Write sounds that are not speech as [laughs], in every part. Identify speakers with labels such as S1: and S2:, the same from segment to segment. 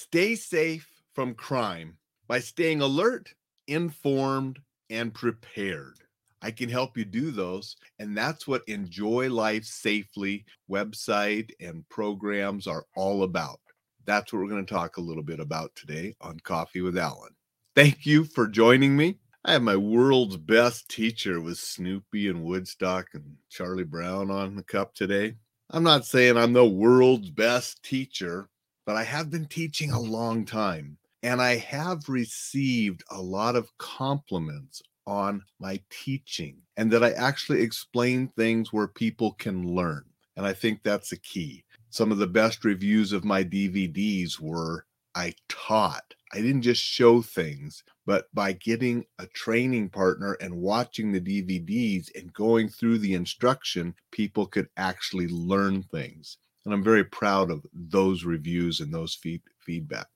S1: Stay safe from crime by staying alert, informed, and prepared. I can help you do those. And that's what Enjoy Life Safely website and programs are all about. That's what we're going to talk a little bit about today on Coffee with Alain. Thank you for joining me. I have my world's best teacher with Snoopy and Woodstock and Charlie Brown on the cup today. I'm not saying I'm the world's best teacher, but I have been teaching a long time and I have received a lot of compliments on my teaching and that I actually explain things where people can learn. And I think that's a key. Some of the best reviews of my DVDs were I taught. I didn't just show things, but by getting a training partner and watching the DVDs and going through the instruction, people could actually learn things. And I'm very proud of those reviews and those feed- feedback.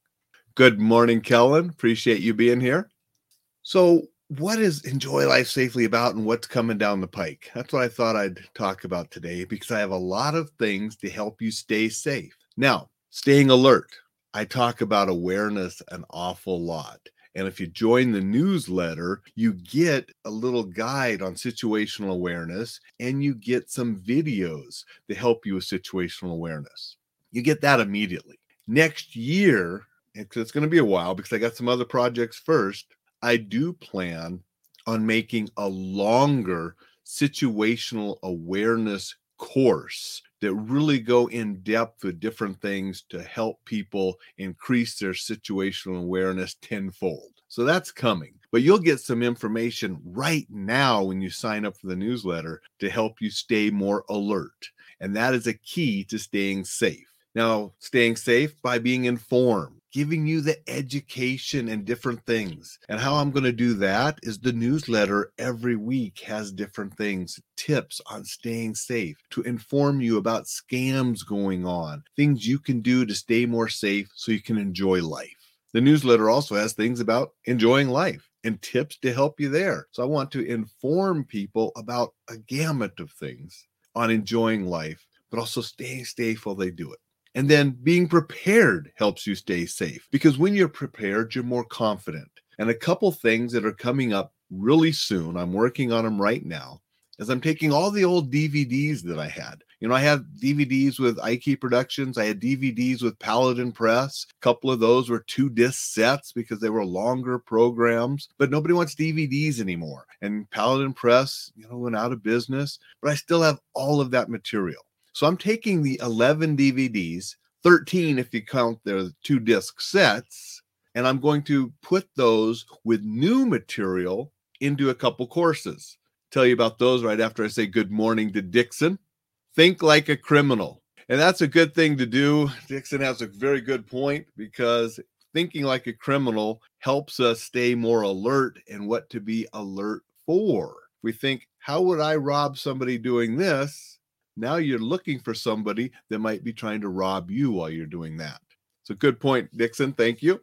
S1: Good morning, Kellen. Appreciate you being here. So, what is Enjoy Life Safely about and what's coming down the pike? That's what I thought I'd talk about today because I have a lot of things to help you stay safe. Now, staying alert. I talk about awareness an awful lot. And if you join the newsletter, you get a little guide on situational awareness and you get some videos to help you with situational awareness. You get that immediately. Next year, because it's going to be a while because I got some other projects first. I do plan on making a longer situational awareness course that really go in depth with different things to help people increase their situational awareness tenfold. So that's coming. But you'll get some information right now when you sign up for the newsletter to help you stay more alert. And that is a key to staying safe. Now, staying safe by being informed giving you the education and different things. And how I'm going to do that is the newsletter every week has different things, tips on staying safe to inform you about scams going on, things you can do to stay more safe so you can enjoy life. The newsletter also has things about enjoying life and tips to help you there. So I want to inform people about a gamut of things on enjoying life, but also staying safe while they do it. And then being prepared helps you stay safe because when you're prepared, you're more confident. And a couple things that are coming up really soon, I'm working on them right now, is I'm taking all the old DVDs that I had. You know, I have DVDs with Ike Productions. I had DVDs with Paladin Press. A couple of those were two disc sets because they were longer programs, but nobody wants DVDs anymore. And Paladin Press, you know, went out of business, but I still have all of that material. So I'm taking the 11 DVDs, 13 if you count the two disc sets, and I'm going to put those with new material into a couple courses. Tell you about those right after I say good morning to Dixon. Think like a criminal. And that's a good thing to do. Dixon has a very good point because thinking like a criminal helps us stay more alert and what to be alert for. We think, how would I rob somebody doing this? Now you're looking for somebody that might be trying to rob you while you're doing that. It's a good point, Dixon. Thank you.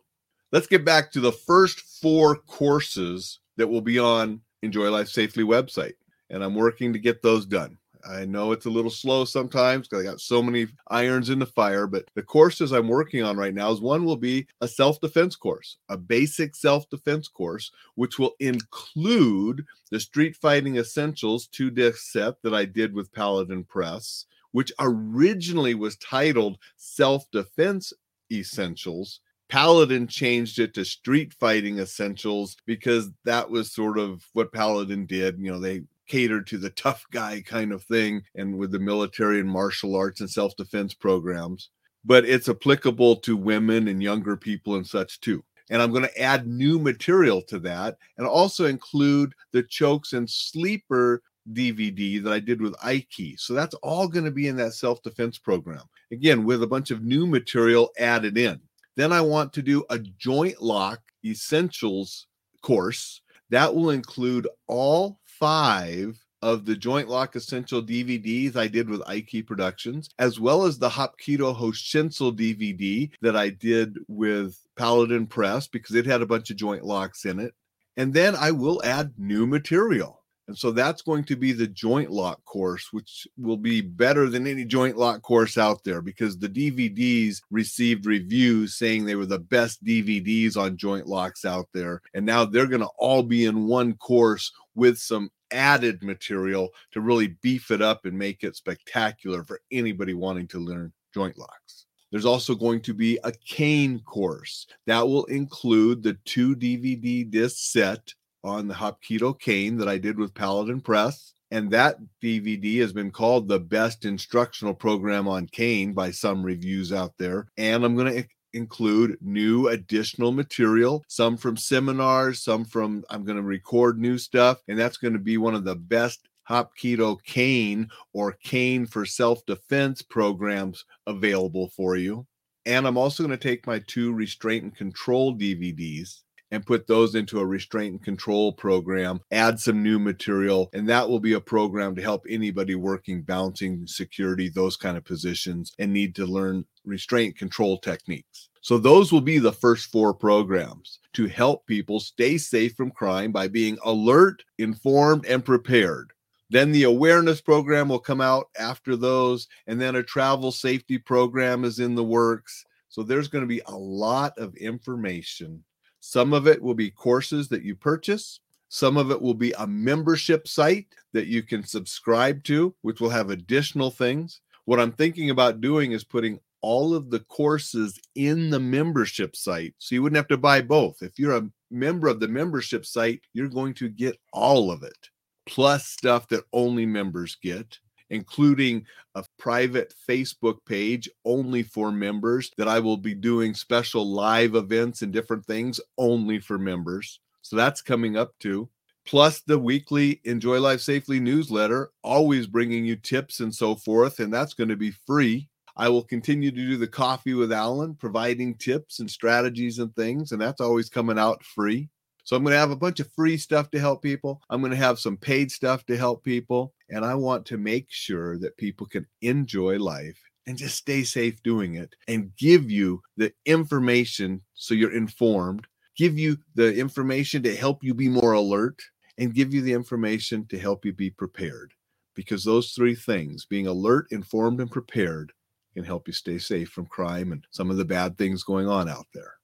S1: Let's get back to the first four courses that will be on Enjoy Life Safely website. And I'm working to get those done. I know it's a little slow sometimes because I got so many irons in the fire, but the courses I'm working on right now is one will be a self defense course, a basic self defense course, which will include the Street Fighting Essentials two disc set that I did with Paladin Press, which originally was titled Self Defense Essentials. Paladin changed it to Street Fighting Essentials because that was sort of what Paladin did. You know, they catered to the tough guy kind of thing and with the military and martial arts and self-defense programs but it's applicable to women and younger people and such too. And i'm going to add new material to that and also include the chokes and sleeper dvd that i did with ike so that's all going to be in that self-defense program. Again with a bunch of new material added in. Then i want to do a joint lock essentials course that will include all five of the Joint Lock Essential DVDs I did with Ike Productions, as well as the Hapkido Hoshinsul DVD that I did with Paladin Press because it had a bunch of joint locks in it. And then I will add new material. And so that's going to be the joint lock course, which will be better than any joint lock course out there because the DVDs received reviews saying they were the best DVDs on joint locks out there. And now they're going to all be in one course with some added material to really beef it up and make it spectacular for anybody wanting to learn joint locks. There's also going to be a cane course that will include the two DVD disc set on the Hapkido cane that I did with Paladin Press. And that DVD has been called the best instructional program on cane by some reviews out there. And I'm going to include new additional material, some from seminars, some from I'm going to record new stuff. And that's going to be one of the best Hapkido cane or cane for self defense programs available for you. And I'm also going to take my two restraint and control DVDs and put those into a restraint and control program, add some new material, and that will be a program to help anybody working bouncing security, those kind of positions, and need to learn restraint control techniques. So, those will be the first four programs to help people stay safe from crime by being alert, informed, and prepared. Then the awareness program will come out after those, and then a travel safety program is in the works. So, there's going to be a lot of information some of it will be courses that you purchase. Some of it will be a membership site that you can subscribe to, which will have additional things. What I'm thinking about doing is putting all of the courses in the membership site so you wouldn't have to buy both. If you're a member of the membership site, you're going to get all of it, plus stuff that only members get including a private Facebook page only for members that I will be doing special live events and different things only for members. So that's coming up too. Plus the weekly Enjoy Life Safely newsletter, always bringing you tips and so forth. And that's going to be free. I will continue to do the coffee with Alain, providing tips and strategies and things. And that's always coming out free. So I'm going to have a bunch of free stuff to help people. I'm going to have some paid stuff to help people. And I want to make sure that people can enjoy life and just stay safe doing it and give you the information so you're informed, give you the information to help you be more alert, and give you the information to help you be prepared. Because those three things, being alert, informed, and prepared, can help you stay safe from crime and some of the bad things going on out there.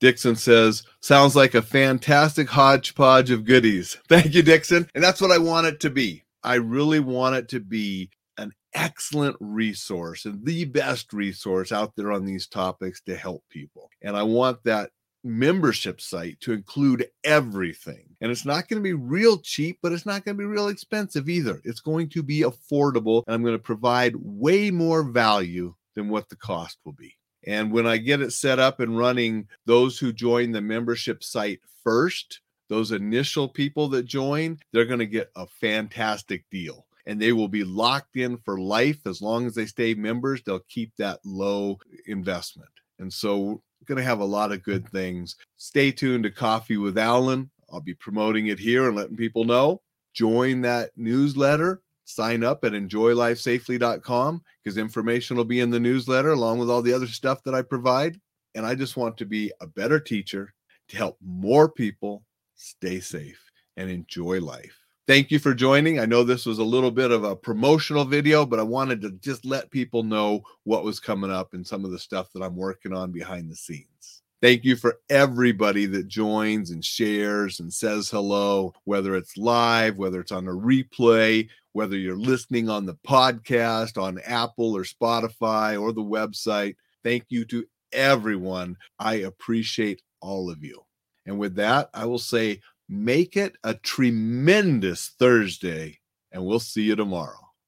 S1: Dixon says, sounds like a fantastic hodgepodge of goodies. [laughs] Thank you, Dixon. And that's what I want it to be. I really want it to be an excellent resource and the best resource out there on these topics to help people. And I want that membership site to include everything. And it's not going to be real cheap, but it's not going to be real expensive either. It's going to be affordable. And I'm going to provide way more value than what the cost will be. And when I get it set up and running, those who join the membership site first, those initial people that join, they're going to get a fantastic deal and they will be locked in for life as long as they stay members. They'll keep that low investment. And so we're going to have a lot of good things. Stay tuned to Coffee with Alain. I'll be promoting it here and letting people know. Join that newsletter sign up at enjoylifesafely.com because information will be in the newsletter along with all the other stuff that I provide. And I just want to be a better teacher to help more people stay safe and enjoy life. Thank you for joining. I know this was a little bit of a promotional video, but I wanted to just let people know what was coming up and some of the stuff that I'm working on behind the scenes. Thank you for everybody that joins and shares and says hello, whether it's live, whether it's on a replay, whether you're listening on the podcast, on Apple or Spotify or the website. Thank you to everyone. I appreciate all of you. And with that, I will say, make it a tremendous Thursday, and we'll see you tomorrow.